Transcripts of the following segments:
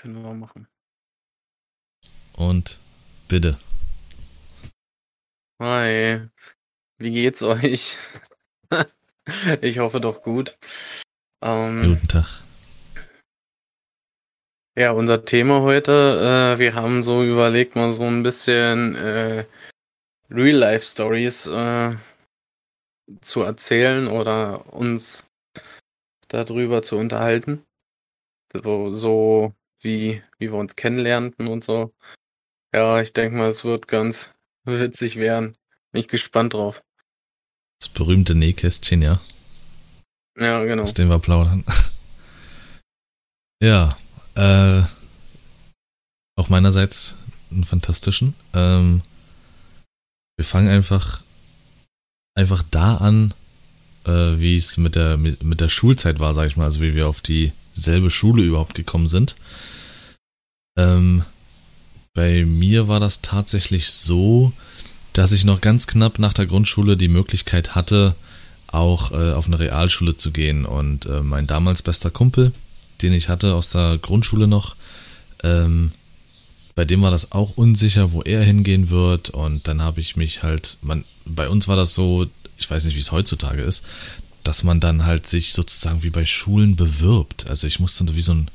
Können wir machen. Und bitte. Hi. Wie geht's euch? ich hoffe doch gut. Ähm, Guten Tag. Ja, unser Thema heute, äh, wir haben so überlegt, mal so ein bisschen äh, Real-Life-Stories äh, zu erzählen oder uns darüber zu unterhalten. So, so wie, wie wir uns kennenlernten und so. Ja, ich denke mal, es wird ganz witzig werden. Bin ich gespannt drauf. Das berühmte Nähkästchen, ja. Ja, genau. Aus dem wir plaudern. ja, äh, auch meinerseits einen fantastischen. Ähm, wir fangen einfach, einfach da an, äh, wie es mit der, mit, mit der Schulzeit war, sag ich mal, also wie wir auf dieselbe Schule überhaupt gekommen sind. Ähm, bei mir war das tatsächlich so, dass ich noch ganz knapp nach der Grundschule die Möglichkeit hatte, auch äh, auf eine Realschule zu gehen. Und äh, mein damals bester Kumpel, den ich hatte aus der Grundschule noch, ähm, bei dem war das auch unsicher, wo er hingehen wird. Und dann habe ich mich halt, man, bei uns war das so, ich weiß nicht, wie es heutzutage ist, dass man dann halt sich sozusagen wie bei Schulen bewirbt. Also ich musste wie so ein,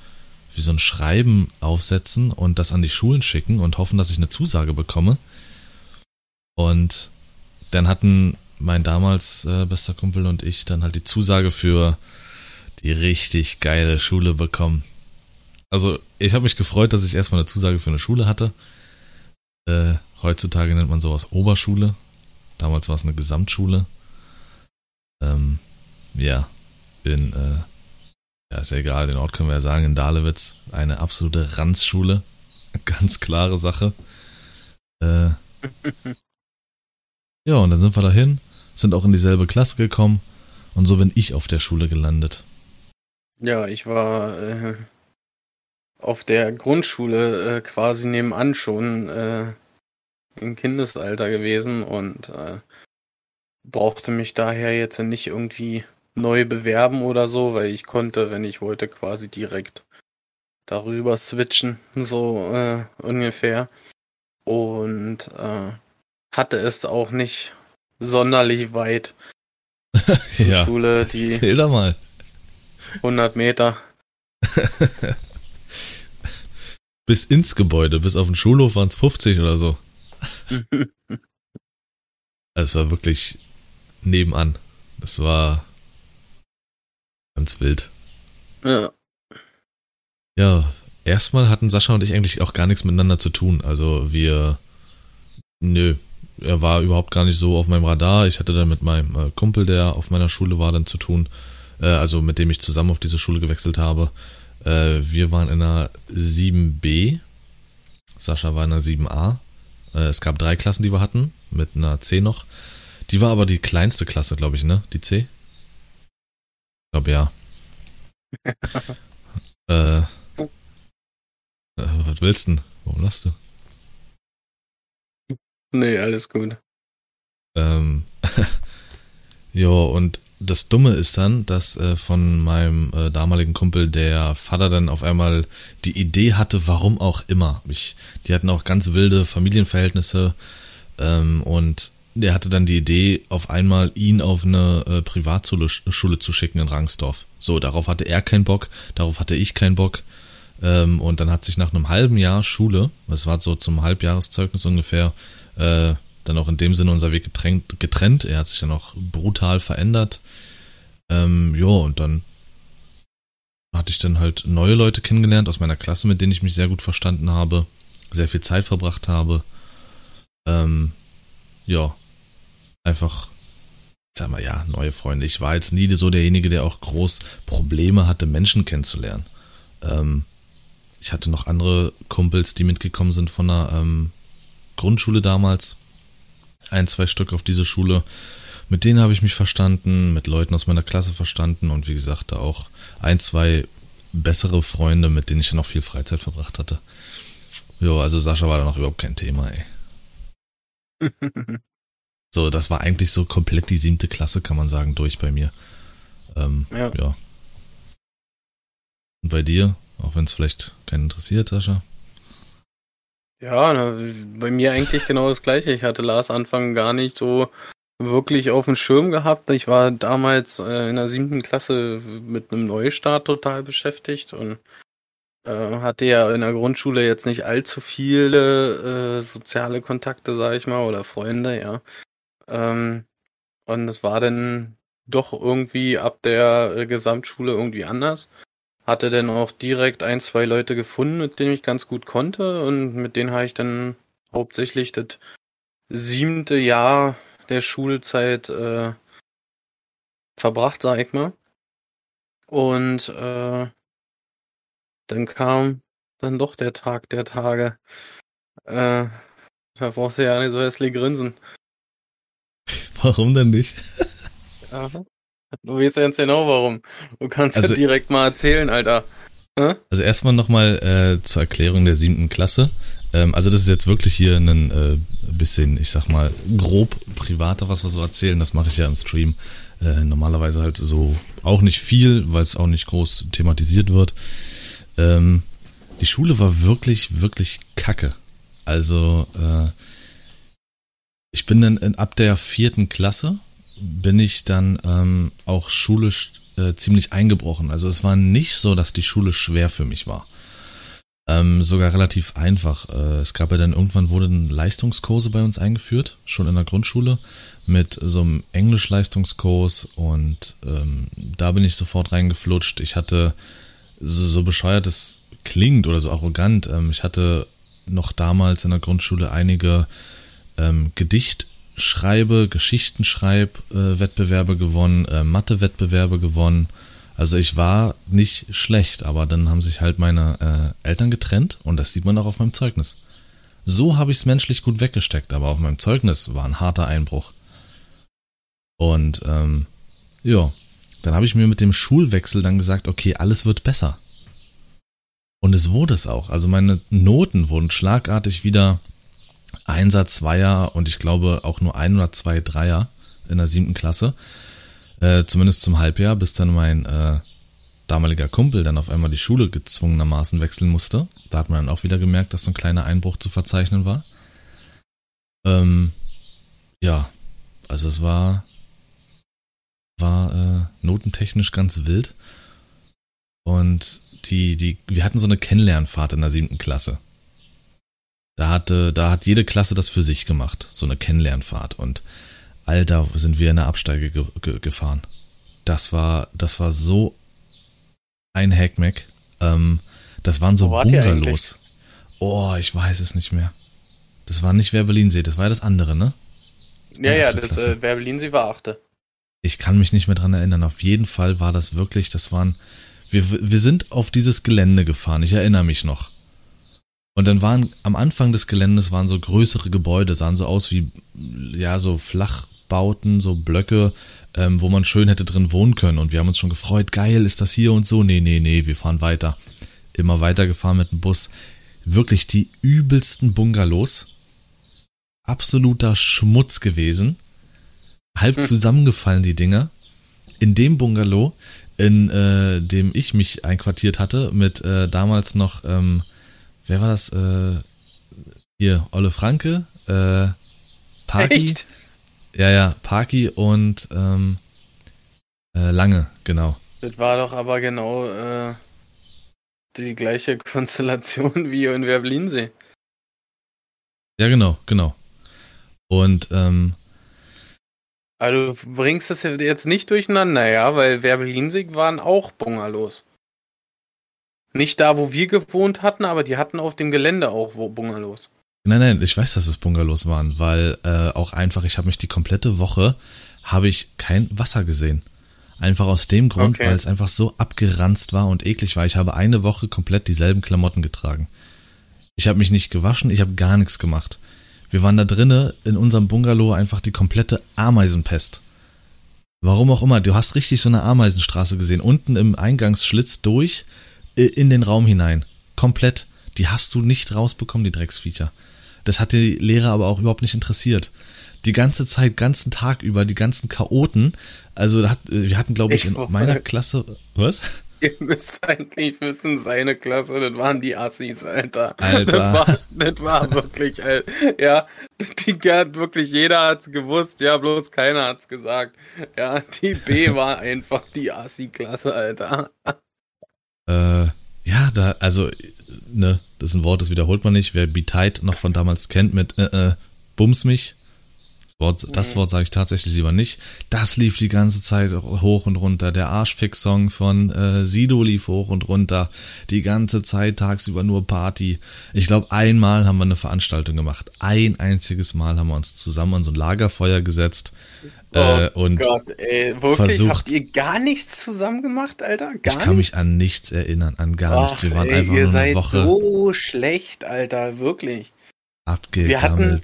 wie so ein Schreiben aufsetzen und das an die Schulen schicken und hoffen, dass ich eine Zusage bekomme. Und dann hatten mein damals äh, bester Kumpel und ich dann halt die Zusage für die richtig geile Schule bekommen. Also ich habe mich gefreut, dass ich erstmal eine Zusage für eine Schule hatte. Äh, heutzutage nennt man sowas Oberschule. Damals war es eine Gesamtschule. Ähm, ja, in, äh, ja, ist ja egal, den Ort können wir ja sagen, in Dahlewitz. Eine absolute Ranzschule. Ganz klare Sache. Äh, ja, und dann sind wir dahin, sind auch in dieselbe Klasse gekommen und so bin ich auf der Schule gelandet. Ja, ich war äh, auf der Grundschule äh, quasi nebenan schon äh, im Kindesalter gewesen und äh, brauchte mich daher jetzt nicht irgendwie neu bewerben oder so, weil ich konnte, wenn ich wollte, quasi direkt darüber switchen, so äh, ungefähr. Und äh, hatte es auch nicht sonderlich weit. Zur ja, Schule, die Zähl doch mal. 100 Meter. bis ins Gebäude, bis auf den Schulhof waren es 50 oder so. es war wirklich nebenan. Das war ganz wild. Ja. Ja, erstmal hatten Sascha und ich eigentlich auch gar nichts miteinander zu tun. Also wir, nö, er war überhaupt gar nicht so auf meinem Radar. Ich hatte dann mit meinem äh, Kumpel, der auf meiner Schule war, dann zu tun, äh, also mit dem ich zusammen auf diese Schule gewechselt habe. Äh, wir waren in einer 7b, Sascha war in einer 7a. es gab drei Klassen, die wir hatten, mit einer C noch. Die war aber die kleinste Klasse, glaube ich, ne? Die C? Ich glaube ja. äh, was willst du denn? Warum lachst du? Nee, alles gut. Ähm, jo, und das Dumme ist dann, dass äh, von meinem äh, damaligen Kumpel der Vater dann auf einmal die Idee hatte, warum auch immer. Ich, die hatten auch ganz wilde Familienverhältnisse ähm, und der hatte dann die Idee, auf einmal ihn auf eine äh, Privatschule Schule zu schicken in Rangsdorf. So, darauf hatte er keinen Bock, darauf hatte ich keinen Bock. Ähm, und dann hat sich nach einem halben Jahr Schule, das war so zum Halbjahreszeugnis ungefähr, äh, dann auch in dem Sinne unser Weg getrennt. getrennt. Er hat sich dann auch brutal verändert. Ähm, ja, und dann hatte ich dann halt neue Leute kennengelernt aus meiner Klasse, mit denen ich mich sehr gut verstanden habe, sehr viel Zeit verbracht habe. Ähm, ja, einfach, sag mal, ja, neue Freunde. Ich war jetzt nie so derjenige, der auch groß Probleme hatte, Menschen kennenzulernen. Ähm, ich hatte noch andere Kumpels, die mitgekommen sind von einer ähm, Grundschule damals. Ein, zwei Stück auf diese Schule. Mit denen habe ich mich verstanden, mit Leuten aus meiner Klasse verstanden und wie gesagt, da auch ein, zwei bessere Freunde, mit denen ich dann auch viel Freizeit verbracht hatte. Jo, also Sascha war da noch überhaupt kein Thema, ey. so, das war eigentlich so komplett die siebte Klasse, kann man sagen, durch bei mir. Ähm, ja. ja. Und bei dir? Auch wenn es vielleicht keinen interessiert, Sascha. Ja, bei mir eigentlich genau das gleiche. Ich hatte Lars Anfang gar nicht so wirklich auf dem Schirm gehabt. Ich war damals äh, in der siebten Klasse mit einem Neustart total beschäftigt und äh, hatte ja in der Grundschule jetzt nicht allzu viele äh, soziale Kontakte, sag ich mal, oder Freunde, ja. Ähm, und es war dann doch irgendwie ab der äh, Gesamtschule irgendwie anders. Hatte dann auch direkt ein, zwei Leute gefunden, mit denen ich ganz gut konnte und mit denen habe ich dann hauptsächlich das siebte Jahr der Schulzeit äh, verbracht, sag ich mal. Und äh, dann kam dann doch der Tag der Tage. Äh, da brauchst du ja nicht so hässlich grinsen. Warum denn nicht? Aha. Du weißt ja ganz genau warum. Du kannst also, ja direkt mal erzählen, Alter. Hm? Also erstmal nochmal äh, zur Erklärung der siebten Klasse. Ähm, also das ist jetzt wirklich hier ein äh, bisschen, ich sag mal, grob privater, was wir so erzählen. Das mache ich ja im Stream. Äh, normalerweise halt so auch nicht viel, weil es auch nicht groß thematisiert wird. Ähm, die Schule war wirklich, wirklich kacke. Also äh, ich bin dann in, ab der vierten Klasse bin ich dann ähm, auch schulisch äh, ziemlich eingebrochen. Also es war nicht so, dass die Schule schwer für mich war. Ähm, sogar relativ einfach. Äh, es gab ja dann irgendwann wurden Leistungskurse bei uns eingeführt, schon in der Grundschule, mit so einem Englisch-Leistungskurs und ähm, da bin ich sofort reingeflutscht. Ich hatte so, so bescheuert es klingt oder so arrogant. Ähm, ich hatte noch damals in der Grundschule einige ähm, Gedichtschreibe, Geschichtenschreib-Wettbewerbe äh, gewonnen, äh, Mathe-Wettbewerbe gewonnen. Also ich war nicht schlecht, aber dann haben sich halt meine äh, Eltern getrennt und das sieht man auch auf meinem Zeugnis. So habe ich es menschlich gut weggesteckt, aber auf meinem Zeugnis war ein harter Einbruch. Und ähm, ja, dann habe ich mir mit dem Schulwechsel dann gesagt, okay, alles wird besser. Und es wurde es auch. Also meine Noten wurden schlagartig wieder Einser, Zweier und ich glaube auch nur ein oder zwei Dreier in der siebten Klasse. Äh, zumindest zum Halbjahr, bis dann mein äh, damaliger Kumpel dann auf einmal die Schule gezwungenermaßen wechseln musste. Da hat man dann auch wieder gemerkt, dass so ein kleiner Einbruch zu verzeichnen war. Ähm, ja, also es war war äh, notentechnisch ganz wild. Und die, die, wir hatten so eine Kennenlernfahrt in der siebten Klasse. Da hatte, da hat jede Klasse das für sich gemacht, so eine Kennenlernfahrt. Und Alter, sind wir in der Absteige ge ge gefahren. Das war, das war so ein Hackmack. Ähm, das waren so Bungalows. Oh, ich weiß es nicht mehr. Das war nicht Werbelinsee, das war ja das andere, ne? Ja, ja, das äh, Werbelinsee war achte. Ich kann mich nicht mehr dran erinnern. Auf jeden Fall war das wirklich, das waren, wir, wir sind auf dieses Gelände gefahren. Ich erinnere mich noch. Und dann waren am Anfang des Geländes waren so größere Gebäude, sahen so aus wie ja so Flachbauten, so Blöcke, ähm, wo man schön hätte drin wohnen können. Und wir haben uns schon gefreut, geil, ist das hier und so. Nee, nee, nee, wir fahren weiter. Immer weiter gefahren mit dem Bus. Wirklich die übelsten Bungalows. Absoluter Schmutz gewesen. Halb hm. zusammengefallen, die Dinger. In dem Bungalow, in äh, dem ich mich einquartiert hatte, mit äh, damals noch ähm, wer war das? Äh, hier, Olle Franke, äh, Parky. Echt? Ja, ja, Parky und ähm, äh, Lange, genau. Das war doch aber genau äh, die gleiche Konstellation wie in Werblinsee. Ja, genau, genau. Und ähm, also du bringst das jetzt nicht durcheinander, ja, weil Werblinsee waren auch Bungalows. Nicht da, wo wir gewohnt hatten, aber die hatten auf dem Gelände auch Bungalows. Nein, nein, ich weiß, dass es Bungalows waren, weil äh, auch einfach, ich habe mich die komplette Woche, habe ich kein Wasser gesehen. Einfach aus dem Grund, okay. weil es einfach so abgeranzt war und eklig war. Ich habe eine Woche komplett dieselben Klamotten getragen. Ich habe mich nicht gewaschen, ich habe gar nichts gemacht. Wir waren da drinnen in unserem Bungalow einfach die komplette Ameisenpest. Warum auch immer, du hast richtig so eine Ameisenstraße gesehen. Unten im Eingangsschlitz durch, in den Raum hinein. Komplett. Die hast du nicht rausbekommen, die Drecksviecher. Das hat die Lehrer aber auch überhaupt nicht interessiert. Die ganze Zeit, ganzen Tag über, die ganzen Chaoten. Also wir hatten, glaube ich, in meiner Klasse. Was? Ihr müsst eigentlich wissen, seine Klasse, das waren die Assis, Alter. Alter. Das war, das war wirklich, Alter. Ja, die hat wirklich, jeder hat's gewusst, ja, bloß keiner hat's gesagt. Ja, die B war einfach die Assi-Klasse, Alter. Äh, ja, da, also, ne, das ist ein Wort, das wiederholt man nicht. Wer Be Tight noch von damals kennt mit äh, äh, Bums mich, Wort, das Wort sage ich tatsächlich lieber nicht. Das lief die ganze Zeit hoch und runter. Der Arschfix-Song von äh, Sido lief hoch und runter. Die ganze Zeit tagsüber nur Party. Ich glaube, einmal haben wir eine Veranstaltung gemacht. Ein einziges Mal haben wir uns zusammen an so ein Lagerfeuer gesetzt. Äh, oh und Gott, ey, wirklich, versucht- habt ihr gar nichts zusammen gemacht, Alter? Gar ich kann nichts? mich an nichts erinnern, an gar nichts. Wir waren ey, einfach ihr nur eine seid Woche so schlecht, Alter, wirklich. abgegammelt. Wir hatten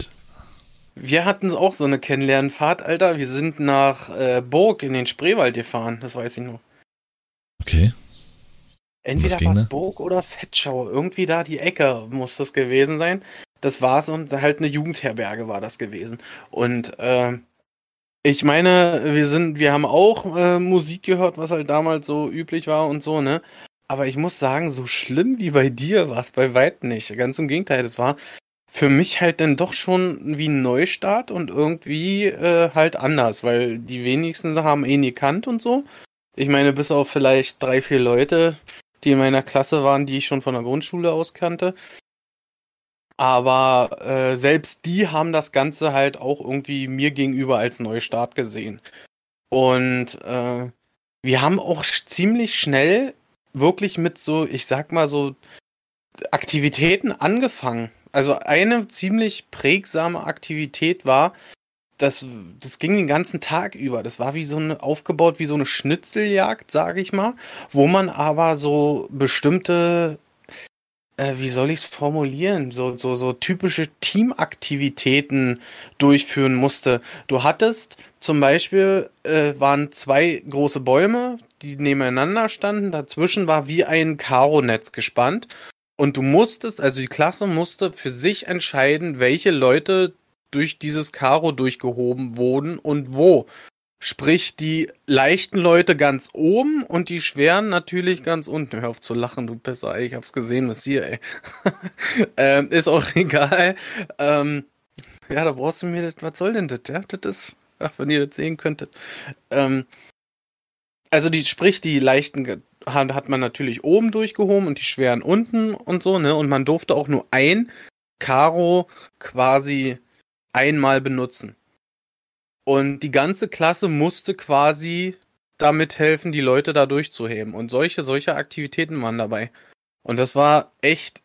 auch so eine Kennenlernfahrt, Alter. Wir sind nach äh, Burg in den Spreewald gefahren, das weiß ich noch. Okay. Entweder war es Burg oder Fettschau. Irgendwie da die Ecke muss das gewesen sein. Das war's und halt eine Jugendherberge war das gewesen. Und ähm, ich meine, wir sind, wir haben auch äh, Musik gehört, was halt damals so üblich war und so, ne? Aber ich muss sagen, so schlimm wie bei dir war es bei weitem nicht. Ganz im Gegenteil, das war für mich halt dann doch schon wie ein Neustart und irgendwie äh, halt anders, weil die wenigsten haben ihn gekannt und so. Ich meine, bis auf vielleicht drei, vier Leute, die in meiner Klasse waren, die ich schon von der Grundschule aus kannte. Aber äh, selbst die haben das Ganze halt auch irgendwie mir gegenüber als Neustart gesehen. Und äh, wir haben auch ziemlich schnell wirklich mit so, ich sag mal so, Aktivitäten angefangen. Also eine ziemlich prägsame Aktivität war, das, das ging den ganzen Tag über. Das war wie so eine, aufgebaut wie so eine Schnitzeljagd, sage ich mal, wo man aber so bestimmte, äh, wie soll ich es formulieren, so, so, so typische Teamaktivitäten durchführen musste. Du hattest zum Beispiel, äh, waren zwei große Bäume, die nebeneinander standen. Dazwischen war wie ein Karonetz gespannt. Und du musstest, also die Klasse musste für sich entscheiden, welche Leute durch dieses Karo durchgehoben wurden und wo. Sprich, die leichten Leute ganz oben und die schweren natürlich ganz unten. Hör auf zu lachen, du Pisser, ey. Ich hab's gesehen, was hier, ey. ähm, ist auch egal. Ähm, ja, da brauchst du mir das, was soll denn das, ja? Das ist, ach, wenn ihr das sehen könntet. Ähm, also die, sprich, die leichten hat, hat man natürlich oben durchgehoben und die schweren unten und so, ne? Und man durfte auch nur ein Karo quasi einmal benutzen. Und die ganze Klasse musste quasi damit helfen, die Leute da durchzuheben. Und solche, solche Aktivitäten waren dabei. Und das war echt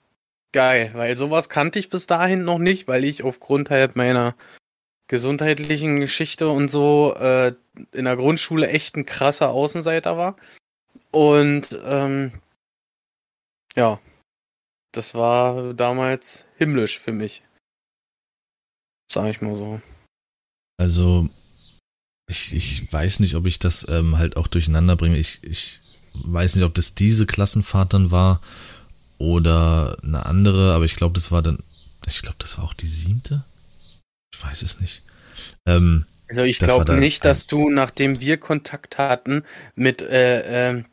geil, weil sowas kannte ich bis dahin noch nicht, weil ich aufgrund halt meiner gesundheitlichen Geschichte und so äh, in der Grundschule echt ein krasser Außenseiter war. Und ähm, ja, das war damals himmlisch für mich. Sag ich mal so. Also, ich, ich weiß nicht, ob ich das ähm, halt auch durcheinander bringe. Ich, ich weiß nicht, ob das diese Klassenfahrt dann war oder eine andere, aber ich glaube, das war dann, ich glaube, das war auch die siebte. Ich weiß es nicht. Ähm, Also ich glaube nicht, dass du, nachdem wir Kontakt hatten, mit äh, ähm,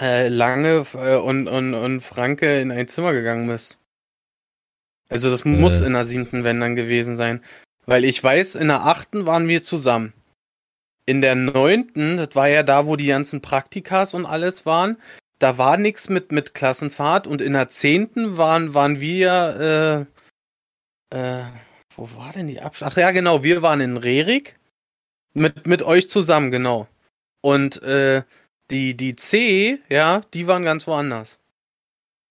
äh, Lange äh, und, und, und Franke in ein Zimmer gegangen bist. Also das muss Äh. in der siebten, wenn dann gewesen sein. Weil ich weiß, in der achten waren wir zusammen. In der neunten, das war ja da, wo die ganzen Praktikas und alles waren, da war nichts mit, mit Klassenfahrt und in der zehnten waren, waren wir, äh, äh, wo war denn die Abschluss? Ach ja, genau, wir waren in Rerik. Mit, mit euch zusammen, genau. Und äh, die, die C, ja, die waren ganz woanders.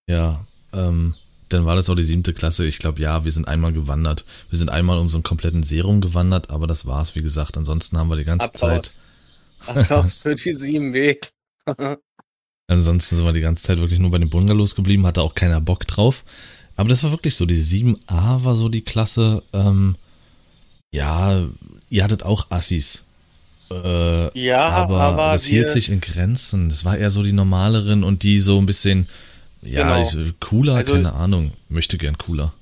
ja, ähm, dann war das auch die siebte Klasse. Ich glaube, ja, wir sind einmal gewandert. Wir sind einmal um so einen kompletten Serum gewandert, aber das war's, wie gesagt. Ansonsten haben wir die ganze Zeit, Applaus. Applaus für die 7B. ansonsten sind wir die ganze Zeit wirklich nur bei den Bungalows geblieben, hatte auch keiner Bock drauf. Aber das war wirklich so, die 7a war so die Klasse, ähm, ja, ihr hattet auch Assis. Äh, ja, aber, aber, das hielt sich in Grenzen. Das war eher so die normaleren und die so ein bisschen, ja, Genau. ich, cooler, Also- keine Ahnung. Möchte gern cooler.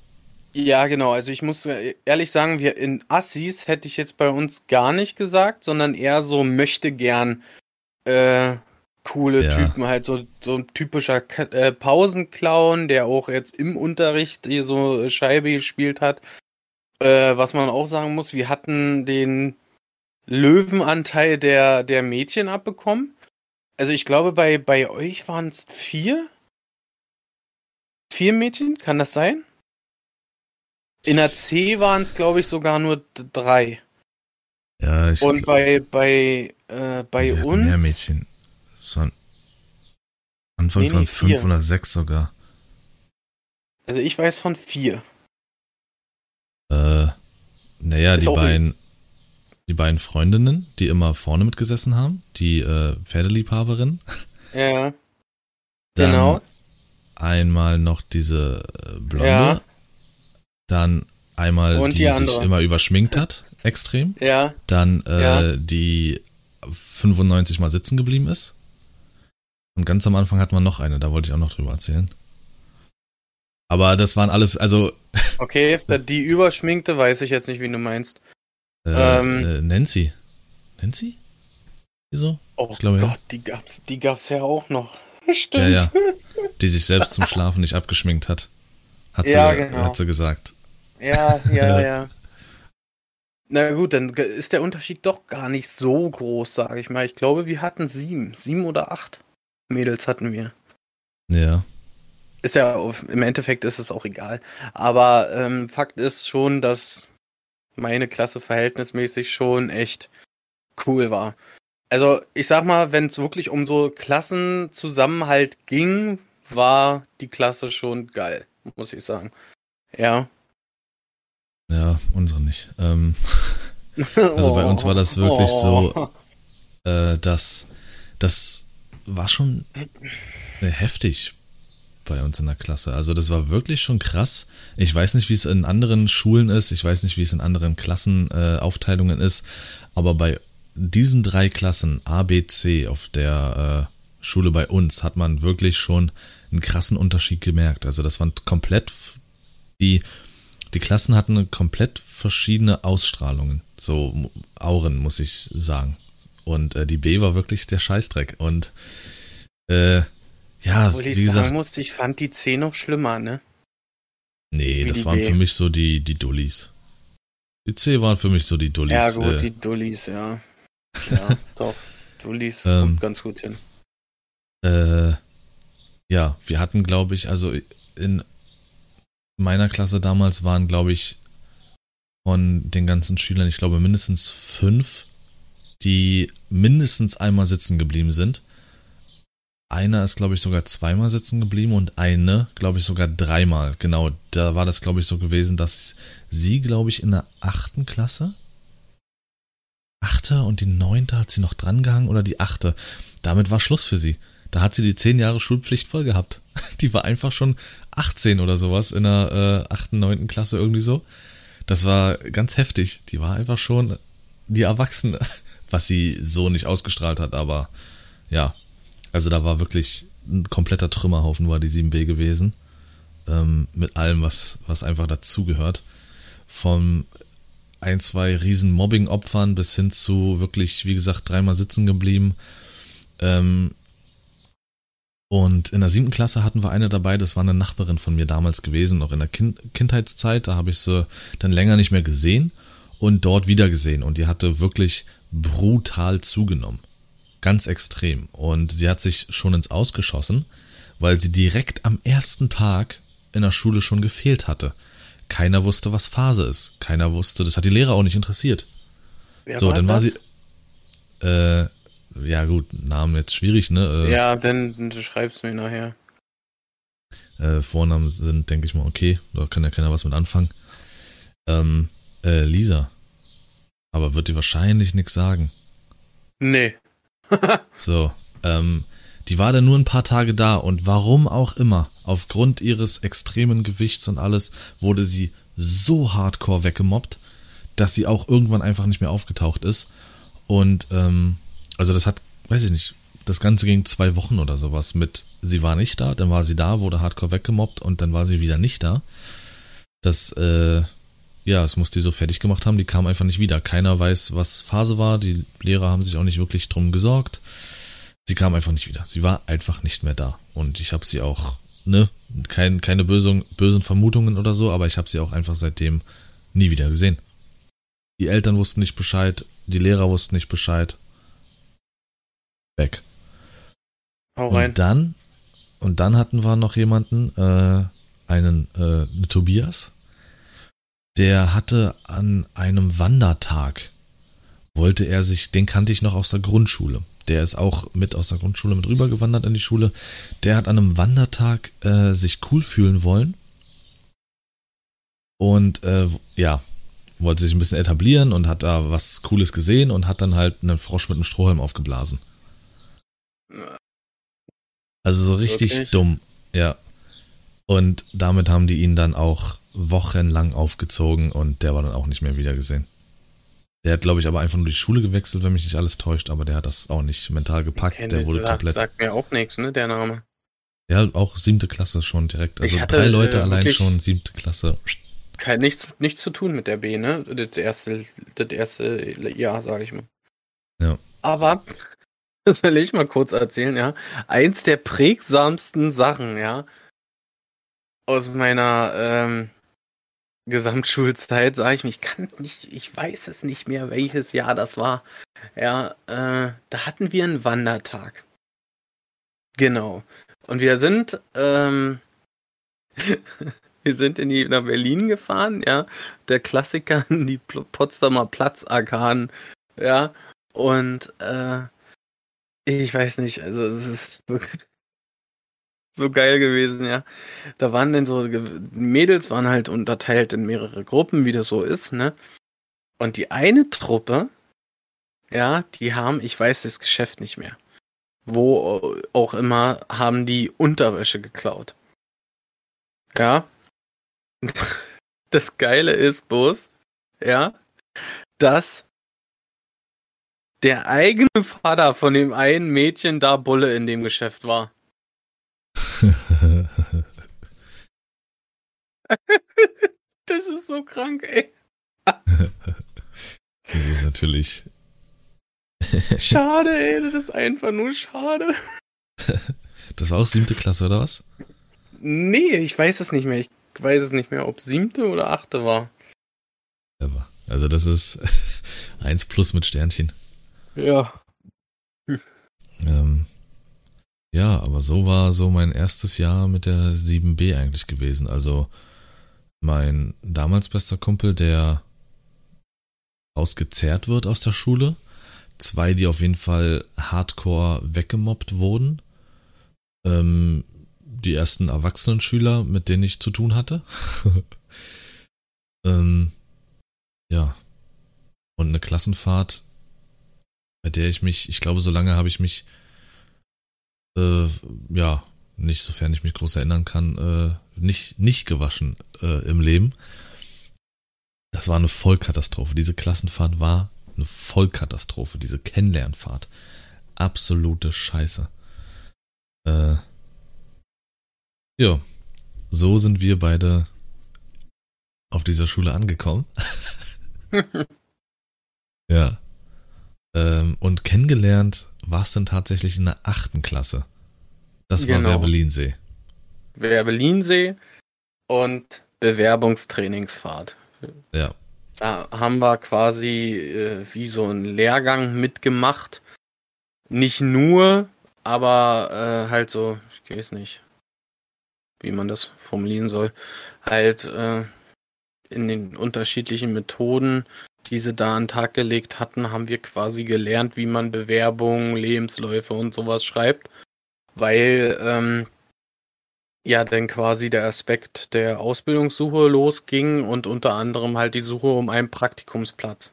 Ja, genau. Also ich muss ehrlich sagen, wir in Assis hätte ich jetzt bei uns gar nicht gesagt, sondern eher so möchte gern äh, coole Ja. Typen, halt so, so ein typischer Ka- äh, Pausenclown, der auch jetzt im Unterricht hier so Scheibe gespielt hat. Äh, was man auch sagen muss, wir hatten den Löwenanteil der, der Mädchen abbekommen. Also ich glaube, bei, bei euch waren es vier? Vier Mädchen? Kann das sein? In der C waren es, glaube ich, sogar nur drei. Ja, ich Und glaub, bei, bei, äh, bei wir uns. mehr Mädchen. Waren, anfangs Nee, waren es fünf oder sechs sogar. Also ich weiß von vier. Äh, naja, die beiden, die beiden Freundinnen, die immer vorne mitgesessen haben, die äh, Pferdeliebhaberin. Ja, Dann genau. einmal noch diese äh, Blonde. Ja. Dann einmal Und die, die sich immer überschminkt hat, extrem. Ja, Dann äh, Ja. die 95 Mal sitzen geblieben ist. Und ganz am Anfang hat man noch eine, da wollte ich auch noch drüber erzählen. Aber das waren alles, also okay. Die überschminkte weiß ich jetzt nicht, wie du meinst. Äh, Ähm. äh, Nancy. Nancy? Wieso? Oh Ich glaube, ja. Gott, die gab's, die gab's ja auch noch. Stimmt. Ja, ja. Die sich selbst zum Schlafen nicht abgeschminkt hat. Hat sie, Ja, genau. hat sie gesagt. Ja, ja, Ja. ja. Na gut, dann ist der Unterschied doch gar nicht so groß, sage ich mal. Ich glaube, wir hatten sieben. Sieben oder acht Mädels hatten wir. Ja. Ist ja, auf- im Endeffekt ist es auch egal. Aber ähm, Fakt ist schon, dass meine Klasse verhältnismäßig schon echt cool war. Also ich sag mal, wenn es wirklich um so Klassenzusammenhalt ging, war die Klasse schon geil, muss ich sagen. Ja. Ja, unsere nicht. Ähm, Also bei uns war das wirklich so- äh, das, das war schon äh, heftig bei uns in der Klasse. Also das war wirklich schon krass. Ich weiß nicht, wie es in anderen Schulen ist. Ich weiß nicht, wie es in anderen Klassenaufteilungen äh, ist. Aber bei diesen drei Klassen A, B, C auf der äh, Schule bei uns hat man wirklich schon einen krassen Unterschied gemerkt. Also das waren komplett die die Klassen hatten komplett verschiedene Ausstrahlungen, so Auren, muss ich sagen. Und äh, die B war wirklich der Scheißdreck. Und äh, ja, Obwohl ich wie gesagt, sagen muss, ich fand die C noch schlimmer, ne? nee, wie das waren B. für mich so die, die Dullis. Die C waren für mich so die Dullis. Ja, gut, äh, die Dullis, ja. Ja, doch. Dullis Ähm, kommt ganz gut hin. Äh, ja, wir hatten, glaube ich, also in meiner Klasse damals waren, glaube ich, von den ganzen Schülern, ich glaube, mindestens fünf, die mindestens einmal sitzen geblieben sind. Einer ist, glaube ich, sogar zweimal sitzen geblieben und eine, glaube ich, sogar dreimal. Genau, da war das, glaube ich, so gewesen, dass sie, glaube ich, in der achten Klasse, achte und die neunte hat sie noch drangehangen oder die achte. Damit war Schluss für sie. Da hat sie die zehn Jahre Schulpflicht voll gehabt. Die war einfach schon 18 oder sowas in der äh, 8., 9. Klasse irgendwie so. Das war ganz heftig. Die war einfach schon die Erwachsene, was sie so nicht ausgestrahlt hat, aber ja. Also da war wirklich ein kompletter Trümmerhaufen war die 7b gewesen. Ähm, mit allem, was, was einfach dazugehört. Vom ein, zwei riesen Mobbing-Opfern bis hin zu wirklich, wie gesagt, dreimal sitzen geblieben. Ähm, und in der siebten Klasse hatten wir eine dabei, das war eine Nachbarin von mir damals gewesen, noch in der kind Kindheitszeit. Da habe ich sie dann länger nicht mehr gesehen und dort wieder gesehen. Und die hatte wirklich brutal zugenommen. Ganz extrem. Und sie hat sich schon ins Ausgeschossen, weil sie direkt am ersten Tag in der Schule schon gefehlt hatte. Keiner wusste, was Phase ist. Keiner wusste, das hat die Lehrer auch nicht interessiert. Wer so, dann war das? sie. Äh, ja, gut, Namen jetzt schwierig, ne? Äh, Ja, dann du schreibst mir nachher. äh, Vornamen sind, denke ich mal, okay. Da kann ja keiner was mit anfangen. Ähm, äh, Lisa. Aber wird dir wahrscheinlich nichts sagen. Nee. So, ähm, die war dann nur ein paar Tage da und warum auch immer, aufgrund ihres extremen Gewichts und alles, wurde sie so hardcore weggemobbt, dass sie auch irgendwann einfach nicht mehr aufgetaucht ist. Und, ähm, also das hat, weiß ich nicht, das Ganze ging zwei Wochen oder sowas mit, sie war nicht da, dann war sie da, wurde hardcore weggemobbt und dann war sie wieder nicht da. Das, äh, ja, es muss die so fertig gemacht haben, die kam einfach nicht wieder. Keiner weiß, was Phase war, die Lehrer haben sich auch nicht wirklich drum gesorgt. sie kam einfach nicht wieder. Sie war einfach nicht mehr da. Und ich habe sie auch, ne, kein, keine bösen, bösen Vermutungen oder so, aber ich habe sie auch einfach seitdem nie wieder gesehen. Die Eltern wussten nicht Bescheid, die Lehrer wussten nicht Bescheid. Weg. Hau rein. Und dann, und dann hatten wir noch jemanden, äh, einen äh, Tobias, der hatte an einem Wandertag, wollte er sich, den kannte ich noch aus der Grundschule. Der ist auch mit aus der Grundschule mit rübergewandert in die Schule. Der hat an einem Wandertag äh, sich cool fühlen wollen. Und äh, ja, wollte sich ein bisschen etablieren und hat da was Cooles gesehen und hat dann halt einen Frosch mit einem Strohhalm aufgeblasen. Also so richtig Wirklich? dumm, ja. Und damit haben die ihn dann auch wochenlang aufgezogen und der war dann auch nicht mehr wiedergesehen. Der hat, glaube ich, aber einfach nur die Schule gewechselt, wenn mich nicht alles täuscht, aber der hat das auch nicht mental gepackt. Der wurde sagt, komplett. sagt mir auch nichts, ne, der Name. Ja, auch siebte Klasse schon direkt. Also hatte, drei Leute äh, allein schon, siebte Klasse. Kein, nichts, nichts zu tun mit der B, ne? Das erste, das erste Jahr, sage ich mal. Ja. Aber, das will ich mal kurz erzählen, ja. Eins der prägsamsten Sachen, ja, aus meiner ähm, Gesamtschulzeit, sage ich mir, ich kann nicht, ich weiß es nicht mehr, welches Jahr das war. Ja, äh, da hatten wir einen Wandertag. Genau. Und wir sind, ähm, wir sind in die, nach Berlin gefahren, ja. Der Klassiker in die Potsdamer Platzarkaden, ja. Und äh, ich weiß nicht, also es ist wirklich so geil gewesen, ja. Da waren dann so, Mädels waren halt unterteilt in mehrere Gruppen, wie das so ist, ne. Und die eine Truppe, ja, die haben, ich weiß das Geschäft nicht mehr, wo auch immer, haben die Unterwäsche geklaut. Ja. Das Geile ist bloß, ja, dass der eigene Vater von dem einen Mädchen da Bulle in dem Geschäft war. Das ist so krank, ey. das ist natürlich. Schade, ey, das ist einfach nur schade. Das war auch siebte Klasse, oder was? Nee, ich weiß es nicht mehr. Ich weiß es nicht mehr, ob siebte oder achte war. Also das ist eins plus mit Sternchen. Ja. Ähm, ja, aber so war so mein erstes Jahr mit der 7b eigentlich gewesen. Also mein damals bester Kumpel, der ausgezerrt wird aus der Schule. Zwei, die auf jeden Fall hardcore weggemobbt wurden. Ähm, die ersten erwachsenen Schüler, mit denen ich zu tun hatte. ähm, ja. Und eine Klassenfahrt, bei der ich mich, ich glaube, so lange habe ich mich, äh, ja, nicht, sofern ich mich groß erinnern kann, äh, nicht, nicht gewaschen äh, im Leben. Das war eine Vollkatastrophe. Diese Klassenfahrt war eine Vollkatastrophe. Diese Kennenlernfahrt. Absolute Scheiße. Äh, ja, so sind wir beide auf dieser Schule angekommen. ja. Ähm, und kennengelernt war es dann tatsächlich in der achten Klasse. Das war Genau. Werbelinsee. Werbelinsee und Bewerbungstrainingsfahrt. Ja. Da haben wir quasi äh, wie so einen Lehrgang mitgemacht. Nicht nur, aber äh, halt so, ich weiß nicht, wie man das formulieren soll, halt äh, in den unterschiedlichen Methoden, die sie da an den Tag gelegt hatten, haben wir quasi gelernt, wie man Bewerbungen, Lebensläufe und sowas schreibt. Weil ähm, ja dann quasi der Aspekt der Ausbildungssuche losging und unter anderem halt die Suche um einen Praktikumsplatz.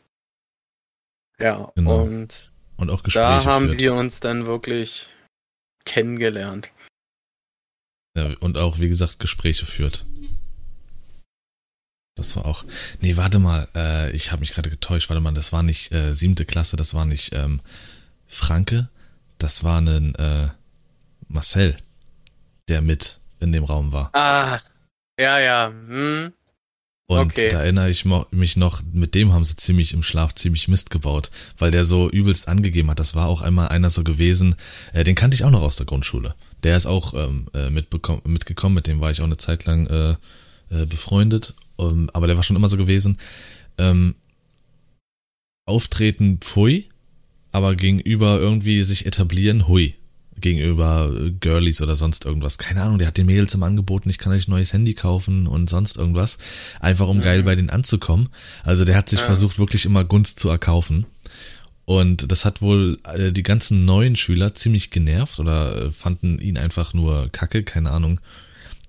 Ja, Genau. und Und auch Gespräche da haben führt. wir uns dann wirklich kennengelernt. Ja, und auch, wie gesagt, Gespräche führt. Das war auch. Nee, warte mal, äh, ich habe mich gerade getäuscht. Warte mal, das war nicht äh, siebte Klasse, das war nicht ähm, Franke, das war ein äh, Marcel, der mit in dem Raum war. Ah, ja, ja. Hm. Und Okay. da erinnere ich mich noch, mit dem haben sie ziemlich im Schlaf ziemlich Mist gebaut, weil der so übelst angegeben hat. Das war auch einmal einer so gewesen, äh, den kannte ich auch noch aus der Grundschule. Der ist auch ähm, äh, mitbekommen, mitgekommen, mit dem war ich auch eine Zeit lang äh, äh, befreundet, ähm, aber der war schon immer so gewesen. Ähm, auftreten, pfui, aber gegenüber irgendwie sich etablieren, hui. Gegenüber äh, Girlies oder sonst irgendwas. Keine Ahnung, der hat den Mädels im angeboten, ich kann euch ein neues Handy kaufen und sonst irgendwas. Einfach um geil bei denen anzukommen. Also der hat sich Ja. versucht, wirklich immer Gunst zu erkaufen. Und das hat wohl äh, die ganzen neuen Schüler ziemlich genervt oder äh, fanden ihn einfach nur kacke, keine Ahnung.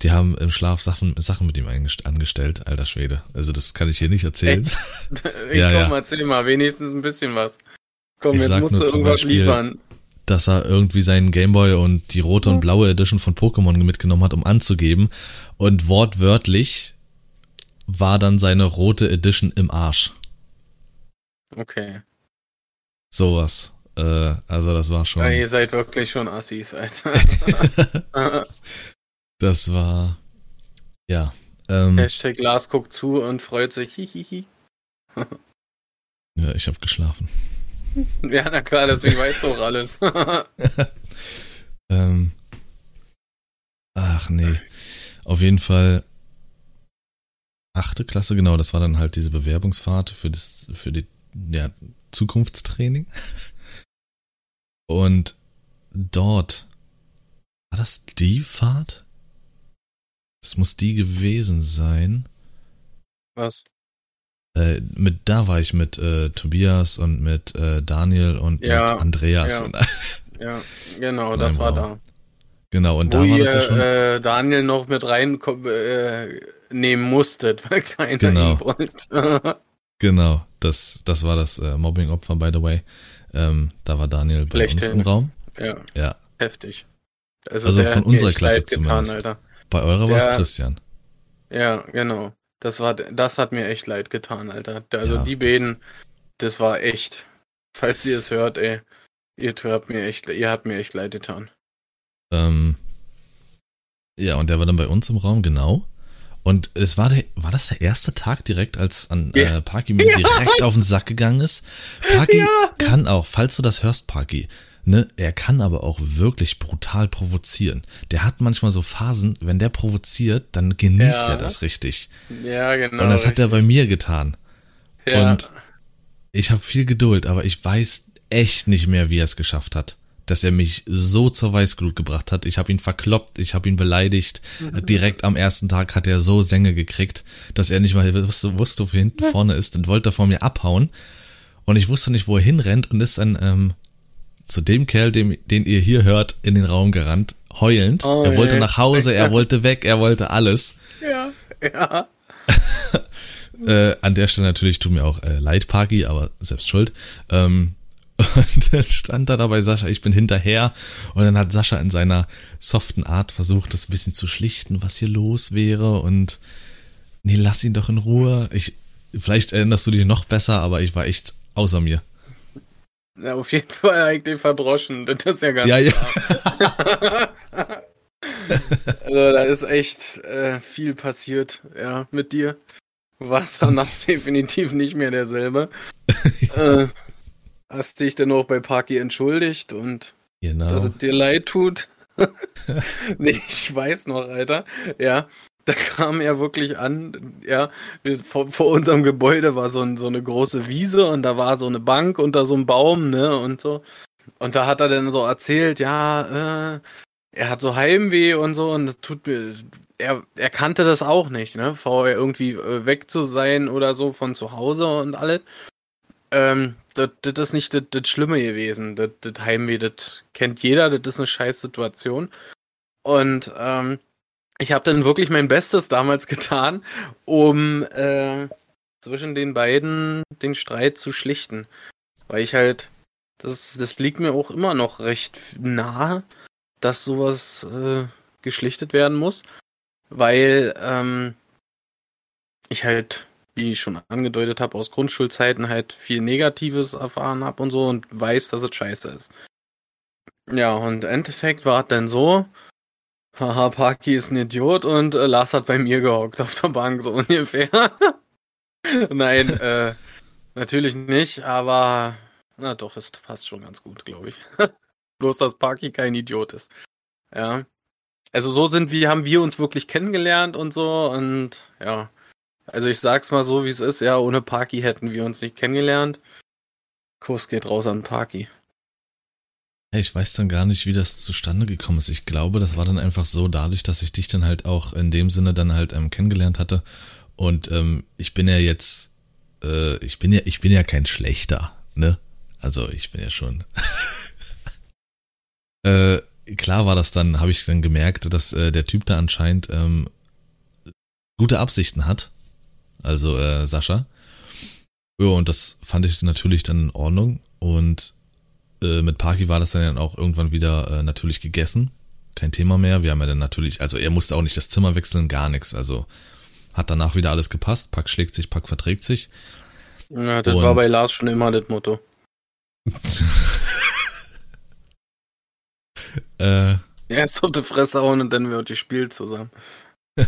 Die haben im Schlaf Sachen, Sachen mit ihm angestellt, alter Schwede. Also das kann ich hier nicht erzählen. Ich Ja, komm, ja. erzähl mal, wenigstens ein bisschen was. Komm, Ich jetzt musst du nur zum irgendwas Beispiel- liefern. dass er irgendwie seinen Gameboy und die rote und blaue Edition von Pokémon mitgenommen hat, um anzugeben. Und wortwörtlich war dann seine rote Edition im Arsch. Okay. Sowas. Äh, also das war schon. Ja, ihr seid wirklich schon Assis, Alter. Das war. Ja. Ähm, Hashtag Lars guckt zu und freut sich. Hihihi. ja, ich habe geschlafen. Ja, na klar, deswegen weißt du auch alles. Ähm, ach nee. Auf jeden Fall achte Klasse, genau, das war dann halt diese Bewerbungsfahrt für das, für die ja, Zukunftstraining. Und dort war das die Fahrt? Das muss die gewesen sein. Was? Äh, mit da war ich mit äh, Tobias und mit äh, Daniel und Ja, mit Andreas. ja. Ja, genau, das war da. genau, und Wo da war ihr das ja schon. äh, Daniel noch mit rein äh, musstet, weil keiner Genau. ihn wollte. Genau, das, das war das äh, Mobbing-Opfer, by the way. Ähm, da war Daniel bei uns Blechteln. im Raum. ja, Ja, heftig. Also der von unserer Klasse getan, zumindest. Alter. Bei eurer war es Ja. Christian. Ja, genau. Das war, das hat mir echt leid getan, Alter. Also Ja, die das- beiden, das war echt. Falls ihr es hört, ey, ihr habt mir echt, ihr habt mir echt leid getan. Ähm, ja, und der war dann bei uns im Raum, genau. Und es war der, war das der erste Tag direkt, als an Ja. äh, Parky mir direkt auf den Sack gegangen ist? Parky Ja. kann auch, falls du das hörst, Parky, ne, er kann aber auch wirklich brutal provozieren. Der hat manchmal so Phasen, wenn der provoziert, dann genießt Ja. er das richtig. Ja, genau. Und das hat er bei mir getan. ja. Und ich habe viel Geduld, aber ich weiß echt nicht mehr, wie er es geschafft hat. Dass er mich so zur Weißglut gebracht hat. Ich habe ihn verkloppt, ich habe ihn beleidigt. Direkt am ersten Tag hat er so Sänge gekriegt, dass er nicht mal wusste, wusste wo hinten vorne ist und wollte vor mir abhauen. Und ich wusste nicht, wo er hinrennt und ist dann ähm, zu dem Kerl, dem, den ihr hier hört, in den Raum gerannt, heulend. Oh, er wollte ey. nach Hause, er wollte weg, er wollte alles. ja, ja. Äh, an der Stelle natürlich tut mir auch äh, leid, Parky, aber selbst schuld. Ähm, und dann stand da dabei Sascha, ich bin hinterher. Und dann hat Sascha in seiner soften Art versucht, das ein bisschen zu schlichten, was hier los wäre. Und nee, lass ihn doch in Ruhe. Ich, vielleicht erinnerst du dich noch besser, aber ich war echt außer mir. Ja. Auf jeden Fall eigentlich verdroschen. Das ist ja ganz Ja, ja. also da ist echt äh, viel passiert, ja, mit dir. Du warst danach definitiv nicht mehr derselbe. äh, hast dich dann auch bei Parky entschuldigt und dass Genau. es dir leid tut. nee, ich weiß noch, Alter. Ja, da kam er wirklich an, ja, vor, vor unserem Gebäude war so, ein, so eine große Wiese und da war so eine Bank unter so einem Baum, ne, und so. Und da hat er dann so erzählt, ja, äh, er hat so Heimweh und so und das tut mir, er, er kannte das auch nicht, ne, vorher irgendwie äh, weg zu sein oder so von zu Hause und alles. Ähm, das, das ist nicht das, das Schlimme gewesen. Das, das Heimweh, das kennt jeder, das ist eine scheiß Situation. Und ähm, ich habe dann wirklich mein Bestes damals getan, um äh, zwischen den beiden den Streit zu schlichten. Weil ich halt, das, das liegt mir auch immer noch recht nahe, dass sowas äh, geschlichtet werden muss. Weil ähm, ich halt wie ich schon angedeutet habe, aus Grundschulzeiten halt viel Negatives erfahren habe und so und weiß, dass es scheiße ist. Ja, und im Endeffekt war es dann so, haha, Parky ist ein Idiot und äh, Lars hat bei mir gehockt auf der Bank, so ungefähr. Nein, äh, natürlich nicht, aber na doch, das passt schon ganz gut, glaube ich. Bloß, dass Parky kein Idiot ist. Ja. Also so sind wir, haben wir uns wirklich kennengelernt und so und ja. Also ich sag's mal so, wie es ist, ja, ohne Parky hätten wir uns nicht kennengelernt. Kurs geht raus an Parky. Ich weiß dann gar nicht, wie das zustande gekommen ist. Ich glaube, das war dann einfach so dadurch, dass ich dich dann halt auch in dem Sinne dann halt ähm, kennengelernt hatte. Und ähm, ich bin ja jetzt, äh, ich bin ja, ich bin ja kein schlechter, ne? Also ich bin ja schon. äh, klar war das dann, habe ich dann gemerkt, dass äh, der Typ da anscheinend ähm, gute Absichten hat. Also äh, Sascha. Ja, und das fand ich natürlich dann in Ordnung. Und äh, mit Parky war das dann auch irgendwann wieder äh, natürlich gegessen. Kein Thema mehr. Wir haben ja dann natürlich, also er musste auch nicht das Zimmer wechseln, gar nichts. Also hat danach wieder alles gepasst. Pack schlägt sich, Pack verträgt sich. Ja, das und war bei Lars schon immer das Motto. äh, Erst auf die Fresse hauen und dann wird die Spiel zusammen.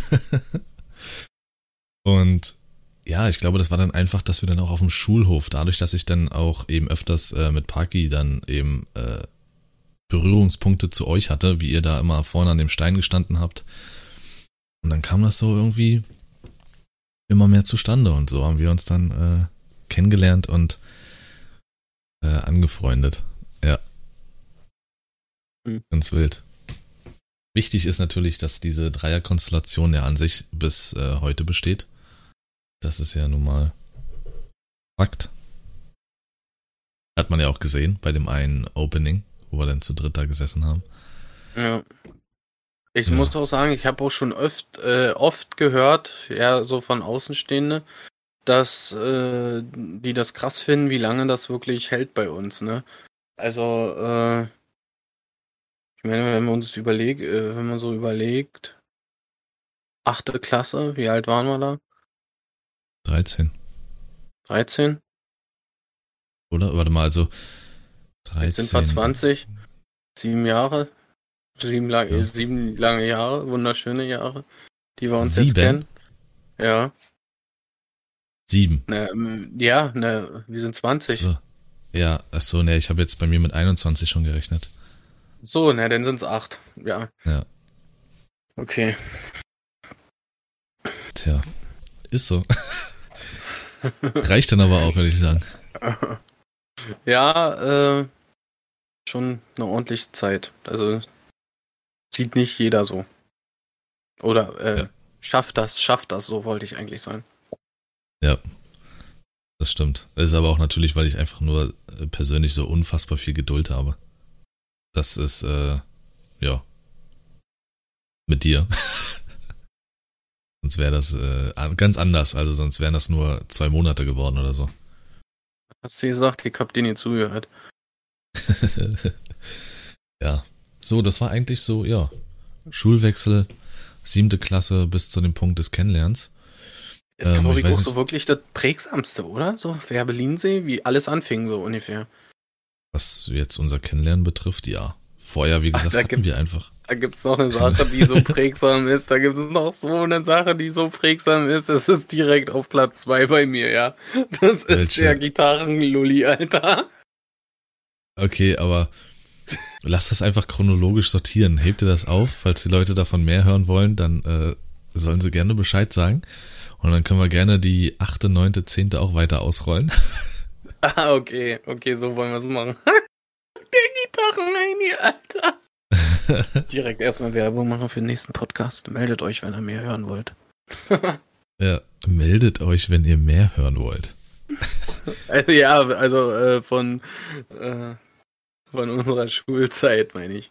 und ja, ich glaube, das war dann einfach, dass wir dann auch auf dem Schulhof, dadurch, dass ich dann auch eben öfters äh, mit Parky dann eben äh, Berührungspunkte zu euch hatte, wie ihr da immer vorne an dem Stein gestanden habt. Und dann kam das so irgendwie immer mehr zustande und so haben wir uns dann äh, kennengelernt und äh, angefreundet. Ja. Mhm. Ganz wild. Wichtig ist natürlich, dass diese Dreierkonstellation ja an sich bis äh, heute besteht. Das ist ja nun mal Fakt. Hat man ja auch gesehen bei dem einen Opening, wo wir dann zu dritt da gesessen haben. Ja. Ich ja. muss auch sagen, ich habe auch schon oft, äh, oft gehört, ja, so von Außenstehende, dass äh, die das krass finden, wie lange das wirklich hält bei uns, ne? Also, äh, ich meine, wenn wir uns überlegen, äh, wenn man so überlegt, achte Klasse, wie alt waren wir da? 13. 13? Oder? Warte mal, also 13. Jetzt sind wir 20, sieben Jahre, sieben, lang, ja. sieben lange Jahre, wunderschöne Jahre, die wir uns sieben? jetzt kennen. Ja. Sieben. Ne, ja, ne, wir sind 20. So. Ja, achso, ne, ich habe jetzt bei mir mit 21 schon gerechnet. So, ne, dann sind es acht. Ja. Ja. Okay. Tja, ist so. Reicht dann aber auch, würde ich sagen. Ja, äh, schon eine ordentliche Zeit. Also sieht nicht jeder so. Oder äh, ja. schafft das, schafft das, so wollte ich eigentlich sagen. Ja, das stimmt. Das ist aber auch natürlich, weil ich einfach nur äh, persönlich so unfassbar viel Geduld habe. Das ist, äh, ja, mit dir. sonst wäre das äh, ganz anders. Also sonst wären das nur zwei Monate geworden oder so. Hast du gesagt, ich hab dir nie zugehört. ja. So, das war eigentlich so, ja. Schulwechsel, siebte Klasse bis zu dem Punkt des Kennenlernens. Ist, ähm, glaube ich, auch so wirklich das prägsamste, oder? So Werbelinsee, wie alles anfing, so ungefähr. Was jetzt unser Kennenlernen betrifft, ja. Vorher, wie gesagt, Ach, hatten wir einfach. Da gibt es noch eine Sache, die so prägsam ist. Da gibt es noch so eine Sache, die so prägsam ist. Es ist direkt auf Platz 2 bei mir, ja. Das ist Welche? der Gitarrenlulli, Alter. Okay, aber lass das einfach chronologisch sortieren. Hebt ihr das auf? Falls die Leute davon mehr hören wollen, dann äh, sollen sie gerne Bescheid sagen. Und dann können wir gerne die achte, neunte, zehnte auch weiter ausrollen. Ah, okay, okay, so wollen wir es machen. Der Gitarrenmanie, Alter. Direkt erstmal Werbung machen für den nächsten Podcast. Meldet euch, wenn ihr mehr hören wollt. ja, meldet euch, wenn ihr mehr hören wollt. Also, ja, also äh, von, äh, von unserer Schulzeit, meine ich.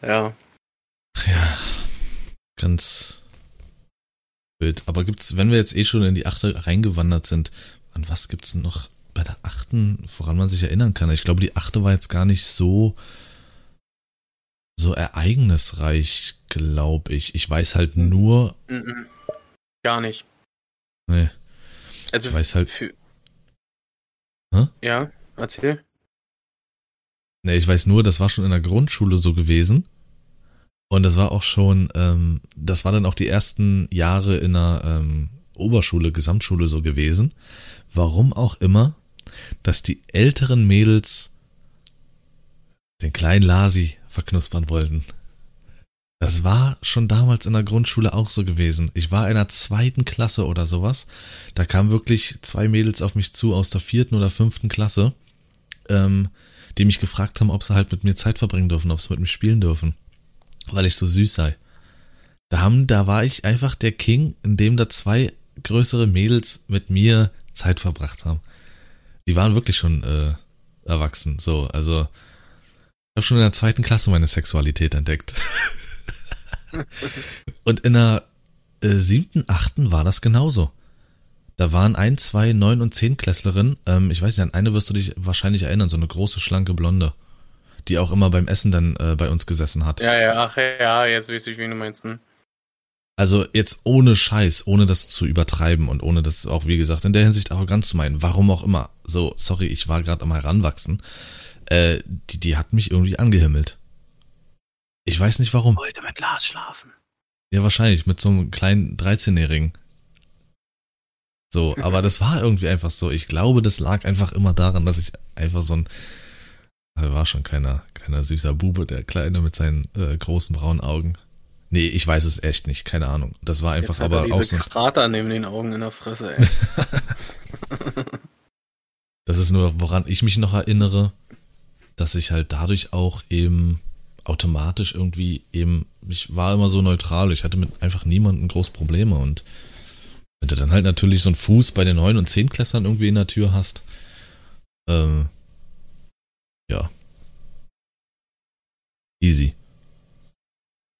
ja. Ja, ganz Bild. Aber gibt's, wenn wir jetzt eh schon in die achte reingewandert sind, an was gibt's noch bei der achten, woran man sich erinnern kann? Ich glaube, die achte war jetzt gar nicht so, so ereignisreich, glaube ich. Ich weiß halt nur. Gar nicht. Nee. Also, ich weiß halt. Für... Hä? Ja, erzähl. Nee, ich weiß nur, das war schon in der Grundschule so gewesen, Und das war auch schon, ähm, das war dann auch die ersten Jahre in einer ähm, Oberschule, Gesamtschule so gewesen. Warum auch immer, dass die älteren Mädels den kleinen Lasi verknuspern wollten. Das war schon damals in der Grundschule auch so gewesen. Ich war in der zweiten Klasse oder sowas. Da kamen wirklich zwei Mädels auf mich zu aus der vierten oder fünften Klasse, ähm, die mich gefragt haben, ob sie halt mit mir Zeit verbringen dürfen, ob sie mit mir spielen dürfen, weil ich so süß sei. Da haben, da war ich einfach der King, in dem da zwei größere Mädels mit mir Zeit verbracht haben. Die waren wirklich schon äh, erwachsen, so, also habe schon in der zweiten Klasse meine Sexualität entdeckt. Und in der äh, siebten, achten war das genauso. Da waren ein, zwei, neun und zehn Klässlerinnen. Ähm, ich weiß nicht, an eine wirst du dich wahrscheinlich erinnern, so eine große, schlanke Blonde, die auch immer beim Essen dann äh, bei uns gesessen hat. Ja, ja, ach ja, jetzt weiß ich, wie du meinst. Hm? Also jetzt ohne Scheiß, ohne das zu übertreiben und ohne das auch, wie gesagt, in der Hinsicht arrogant zu meinen, warum auch immer. So, sorry, ich war gerade am Heranwachsen. Äh, die, die hat mich irgendwie angehimmelt. Ich weiß nicht warum. Wollte mit Lars schlafen. Ja, wahrscheinlich, mit so einem kleinen 13-Jährigen. So, aber das war irgendwie einfach so. Ich glaube, das lag einfach immer daran, dass ich einfach so ein, also war schon keiner, keiner süßer Bube, der Kleine mit seinen äh, großen braunen Augen. Nee, ich weiß es echt nicht, keine Ahnung. Das war einfach Jetzt hat aber er diese auch so. Krater neben den Augen in der Fresse, ey. Das ist nur, woran ich mich noch erinnere, dass ich halt dadurch auch eben automatisch irgendwie eben, ich war immer so neutral, ich hatte mit einfach niemandem groß Probleme und wenn du dann halt natürlich so einen Fuß bei den 9 und 10 Klässlern irgendwie in der Tür hast, ähm, ja. Easy.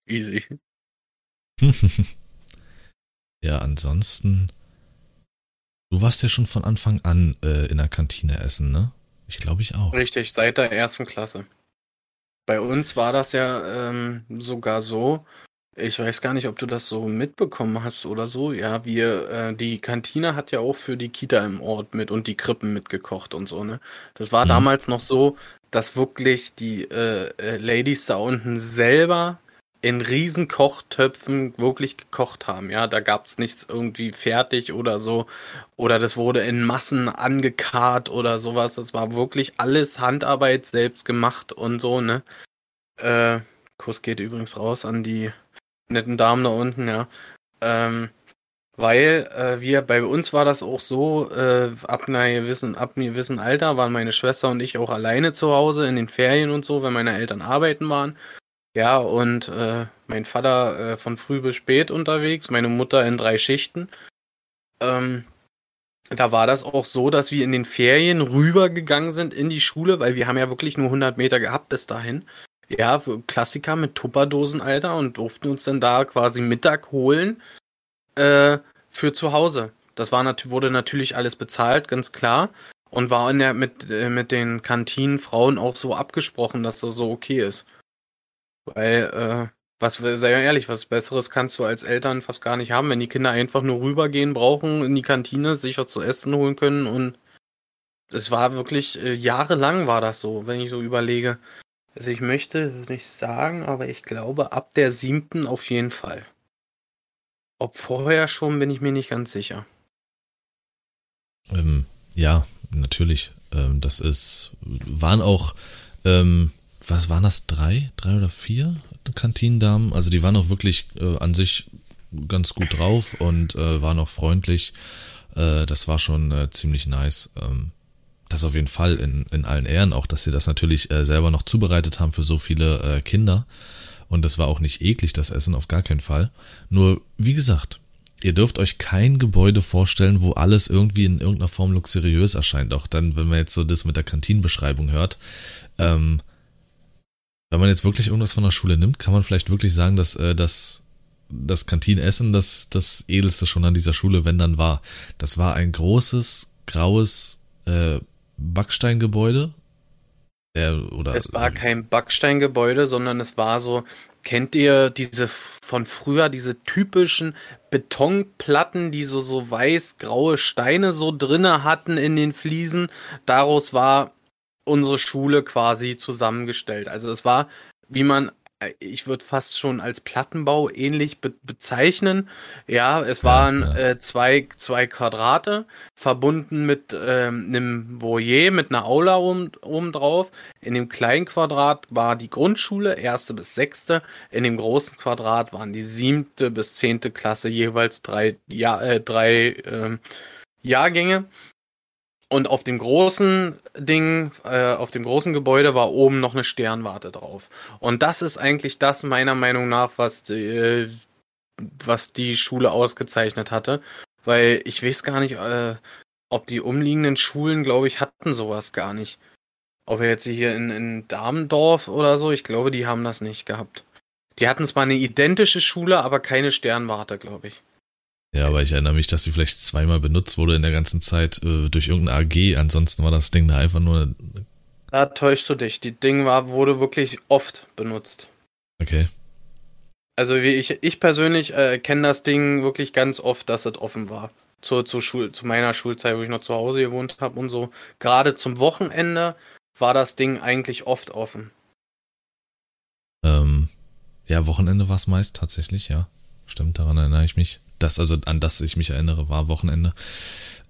Easy. ja, ansonsten, du warst ja schon von Anfang an äh, in der Kantine essen, ne? Ich glaube ich auch. Richtig, seit der ersten Klasse. Bei uns war das ja ähm, sogar so, ich weiß gar nicht, ob du das so mitbekommen hast oder so. Ja, wir, äh, die Kantine hat ja auch für die Kita im Ort mit und die Krippen mitgekocht und so, ne? Das war Mhm. damals noch so, dass wirklich die äh, äh, Ladies da unten selber in riesen Kochtöpfen wirklich gekocht haben. Ja, da gab's nichts irgendwie fertig oder so. Oder das wurde in Massen angekarrt oder sowas. Das war wirklich alles Handarbeit selbst gemacht und so, ne? Äh, Kuss geht übrigens raus an die netten Damen da unten, ja. Ähm, weil äh, wir, bei uns war das auch so, äh, ab einer gewissen, ab einem gewissen Alter waren meine Schwester und ich auch alleine zu Hause in den Ferien und so, wenn meine Eltern arbeiten waren. Ja, und äh, mein Vater äh, von früh bis spät unterwegs, meine Mutter in drei Schichten. Ähm, da war das auch so, dass wir in den Ferien rübergegangen sind in die Schule, weil wir haben ja wirklich nur 100 Meter gehabt bis dahin. Ja, Klassiker mit Tupperdosen, Alter, und durften uns dann da quasi Mittag holen äh, für zu Hause. Das war nat wurde natürlich alles bezahlt, ganz klar. Und war in der, mit, äh, mit den Kantinenfrauen auch so abgesprochen, dass das so okay ist. Weil, äh, was, sei ja ehrlich, was Besseres kannst du als Eltern fast gar nicht haben, wenn die Kinder einfach nur rübergehen brauchen in die Kantine, sich was zu essen holen können und es war wirklich, äh, jahrelang war das so, wenn ich so überlege. Also ich möchte es nicht sagen, aber ich glaube ab der siebten auf jeden Fall. Ob vorher schon, bin ich mir nicht ganz sicher. Ähm, ja, natürlich. Ähm, das ist, waren auch, ähm, was waren das, drei? Drei oder vier Kantinendamen? Also die waren auch wirklich äh, an sich ganz gut drauf und äh, waren auch freundlich. Äh, das war schon äh, ziemlich nice. Ähm, das auf jeden Fall in, in allen Ehren, auch dass sie das natürlich äh, selber noch zubereitet haben für so viele äh, Kinder. Und das war auch nicht eklig, das Essen, auf gar keinen Fall. Nur, wie gesagt, ihr dürft euch kein Gebäude vorstellen, wo alles irgendwie in irgendeiner Form luxuriös erscheint. Auch dann, wenn man jetzt so das mit der Kantinenbeschreibung hört. Ähm, wenn man jetzt wirklich irgendwas von der Schule nimmt, kann man vielleicht wirklich sagen, dass äh, das, das Kantinenessen das, das edelste schon an dieser Schule, wenn dann war. Das war ein großes, graues äh, Backsteingebäude. Äh, oder, Es war kein Backsteingebäude, sondern es war so, kennt ihr diese von früher, diese typischen Betonplatten, die so, so weiß-graue Steine so drinne hatten in den Fliesen? Daraus war unsere Schule quasi zusammengestellt. Also es war, wie man äh, ich würde fast schon als Plattenbau ähnlich be bezeichnen. Ja, es waren. Äh, zwei, zwei Quadrate, verbunden mit ähm, einem Voyer, mit einer Aula oben, oben drauf. In dem kleinen Quadrat war die Grundschule, erste bis sechste. In dem großen Quadrat waren die siebte bis zehnte Klasse, jeweils drei, ja, äh, drei äh, Jahrgänge. Und auf dem großen Ding, äh, auf dem großen Gebäude war oben noch eine Sternwarte drauf. Und das ist eigentlich das meiner Meinung nach, was, äh, was die Schule ausgezeichnet hatte. Weil ich weiß gar nicht, äh, ob die umliegenden Schulen, glaube ich, hatten sowas gar nicht. Ob jetzt hier in, in Damendorf oder so, ich glaube, die haben das nicht gehabt. Die hatten zwar eine identische Schule, aber keine Sternwarte, glaube ich. Ja, aber ich erinnere mich, dass sie vielleicht zweimal benutzt wurde in der ganzen Zeit äh, durch irgendeine AG. Ansonsten war das Ding da einfach nur. Da täuschst du dich. Die Ding war, wurde wirklich oft benutzt. Okay. Also wie ich, ich persönlich äh, kenne das Ding wirklich ganz oft, dass es offen war. Zu, zu, Schul, zu meiner Schulzeit, wo ich noch zu Hause gewohnt habe und so. Gerade zum Wochenende war das Ding eigentlich oft offen. Ähm, ja, Wochenende war es meist tatsächlich, ja. Stimmt, daran erinnere ich mich das, also an das ich mich erinnere, war Wochenende.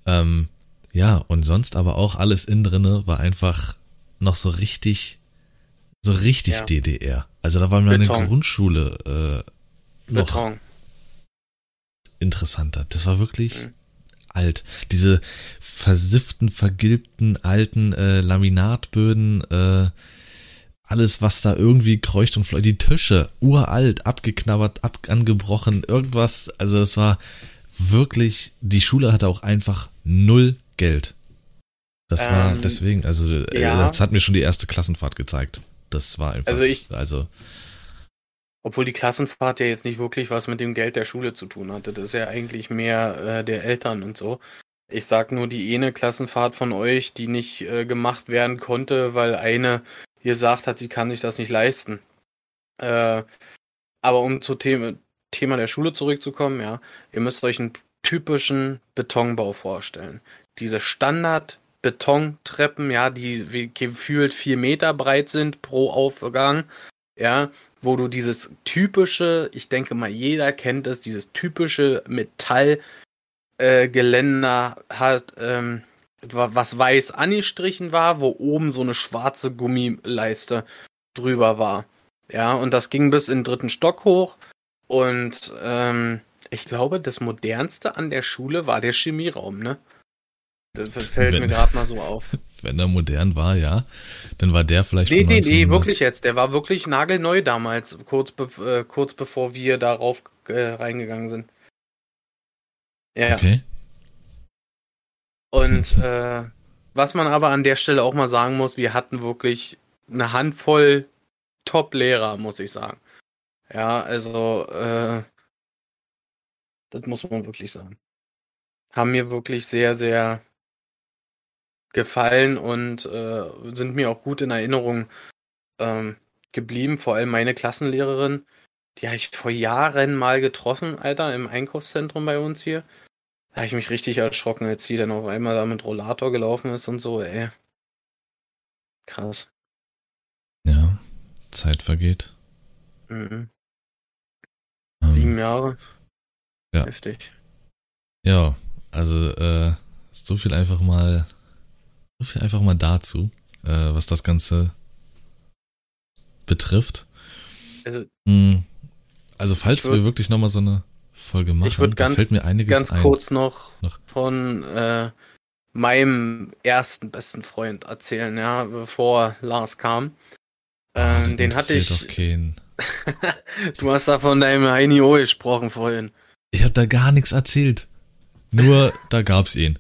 Ähm, ja, und sonst aber auch alles innen drinne war einfach noch so richtig, so richtig ja. DDR. Also da war mir eine Grundschule äh, noch Beton. interessanter. Das war wirklich mhm. alt. Diese versifften, vergilbten alten äh, Laminatböden, äh, alles, was da irgendwie kreucht und fleucht, die Tische, uralt, abgeknabbert, ab, angebrochen, irgendwas, also das war wirklich, die Schule hatte auch einfach null Geld. Das ähm, war deswegen, also äh, ja. das hat mir schon die erste Klassenfahrt gezeigt. Das war einfach, also ich, also obwohl die Klassenfahrt ja jetzt nicht wirklich was mit dem Geld der Schule zu tun hatte. Das ist ja eigentlich mehr äh, der Eltern und so. Ich sag nur die eine Klassenfahrt von euch, die nicht äh, gemacht werden konnte, weil eine gesagt hat, sie kann sich das nicht leisten. Äh, aber um zu Thema, Thema der Schule zurückzukommen, ja, ihr müsst euch einen typischen Betonbau vorstellen. Diese Standard-Betontreppen, ja, die gefühlt vier Meter breit sind pro Aufgang, ja, wo du dieses typische, ich denke mal, jeder kennt es, dieses typische Metallgeländer äh, hat, ähm, was weiß angestrichen war, wo oben so eine schwarze Gummileiste drüber war. Ja, und das ging bis in den dritten Stock hoch. Und ähm, ich glaube, das modernste an der Schule war der Chemieraum, ne? Das fällt wenn, mir gerade mal so auf. Wenn er modern war, ja, dann war der vielleicht. Nee, nee, nee, wirklich jetzt. Der war wirklich nagelneu damals, kurz, be äh, kurz bevor wir darauf äh, reingegangen sind. Ja. Okay. Und äh, was man aber an der Stelle auch mal sagen muss, wir hatten wirklich eine Handvoll Top-Lehrer, muss ich sagen. Ja, also äh, das muss man wirklich sagen. Haben mir wirklich sehr, sehr gefallen und äh, sind mir auch gut in Erinnerung ähm, geblieben. Vor allem meine Klassenlehrerin, die habe ich vor Jahren mal getroffen, Alter, im Einkaufszentrum bei uns hier. Da habe ich mich richtig erschrocken, als sie dann auf einmal da mit Rollator gelaufen ist und so, ey. Krass. Ja, Zeit vergeht. Mhm. Ähm, Sieben Jahre. Ja. Heftig. Ja, also äh, so viel einfach mal, so viel einfach mal dazu, äh, was das Ganze betrifft. Also, hm, also falls wir wirklich nochmal so eine Folge machen. Ich würde ganz, fällt mir einiges ganz ein. kurz noch, noch. von äh, meinem ersten besten Freund erzählen, ja, bevor Lars kam. Ähm, oh, den hatte ich. Doch keinen. du hast da von deinem Heini O gesprochen vorhin. Ich habe da gar nichts erzählt. Nur da gab's ihn.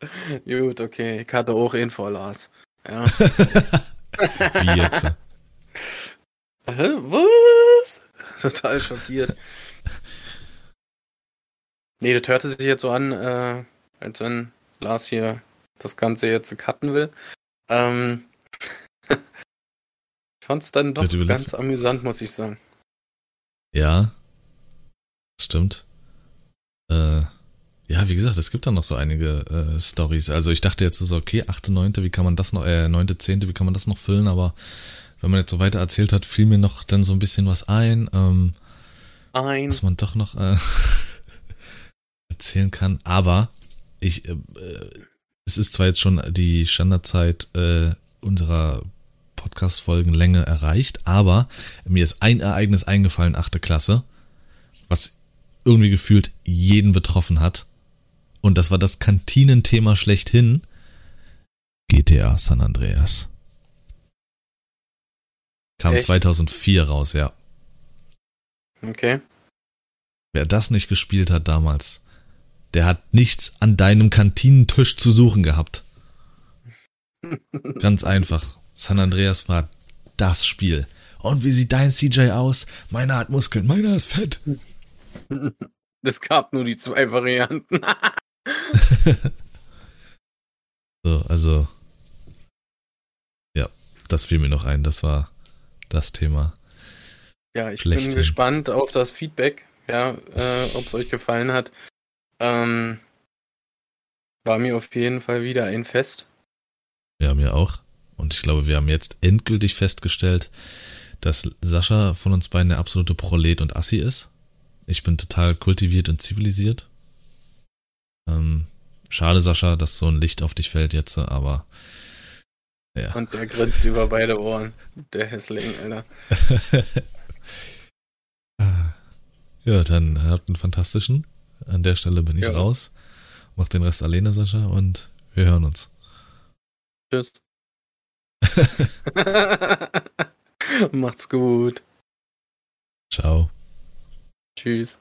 Gut, okay. Ich hatte auch ihn vor Lars. Ja. Wie jetzt? Was? Total schockiert. Nee, das hörte sich jetzt so an, äh, als wenn Lars hier das Ganze jetzt cutten will. Ähm, ich fand's dann doch ganz amüsant, muss ich sagen. Ja, stimmt. Äh, ja, wie gesagt, es gibt da noch so einige äh, Stories. Also ich dachte jetzt so, okay, 8., 9., wie kann man das noch, äh, 9., 10., wie kann man das noch füllen, aber wenn man jetzt so weiter erzählt hat, fiel mir noch dann so ein bisschen was ein, ähm, Ein. was man doch noch äh, erzählen kann. Aber ich, äh, äh, es ist zwar jetzt schon die Standardzeit äh, unserer Podcast-Folgenlänge erreicht, aber mir ist ein Ereignis eingefallen, achte Klasse, was irgendwie gefühlt jeden betroffen hat. Und das war das Kantinenthema schlechthin. GTA San Andreas. Kam Echt? 2004 raus, ja. Okay. Wer das nicht gespielt hat damals, der hat nichts an deinem Kantinentisch zu suchen gehabt. Ganz einfach. San Andreas war das Spiel. Und wie sieht dein CJ aus? Meiner hat Muskeln, meiner ist fett. Es gab nur die zwei Varianten. So, also. Ja, das fiel mir noch ein. Das war das Thema. Ja, ich Schlechthin. bin gespannt auf das Feedback, ja, äh, ob es euch gefallen hat. Ähm, war mir auf jeden Fall wieder ein Fest. Ja, mir auch. Und ich glaube, wir haben jetzt endgültig festgestellt, dass Sascha von uns beiden der absolute Prolet und Assi ist. Ich bin total kultiviert und zivilisiert. Ähm, schade, Sascha, dass so ein Licht auf dich fällt jetzt, aber ja. Und der grinst über beide Ohren. Der Hässling, Alter. ja, dann habt einen fantastischen. An der Stelle bin ich Ja. raus. Mach den Rest alleine, Sascha, und wir hören uns. Tschüss. Macht's gut. Ciao. Tschüss.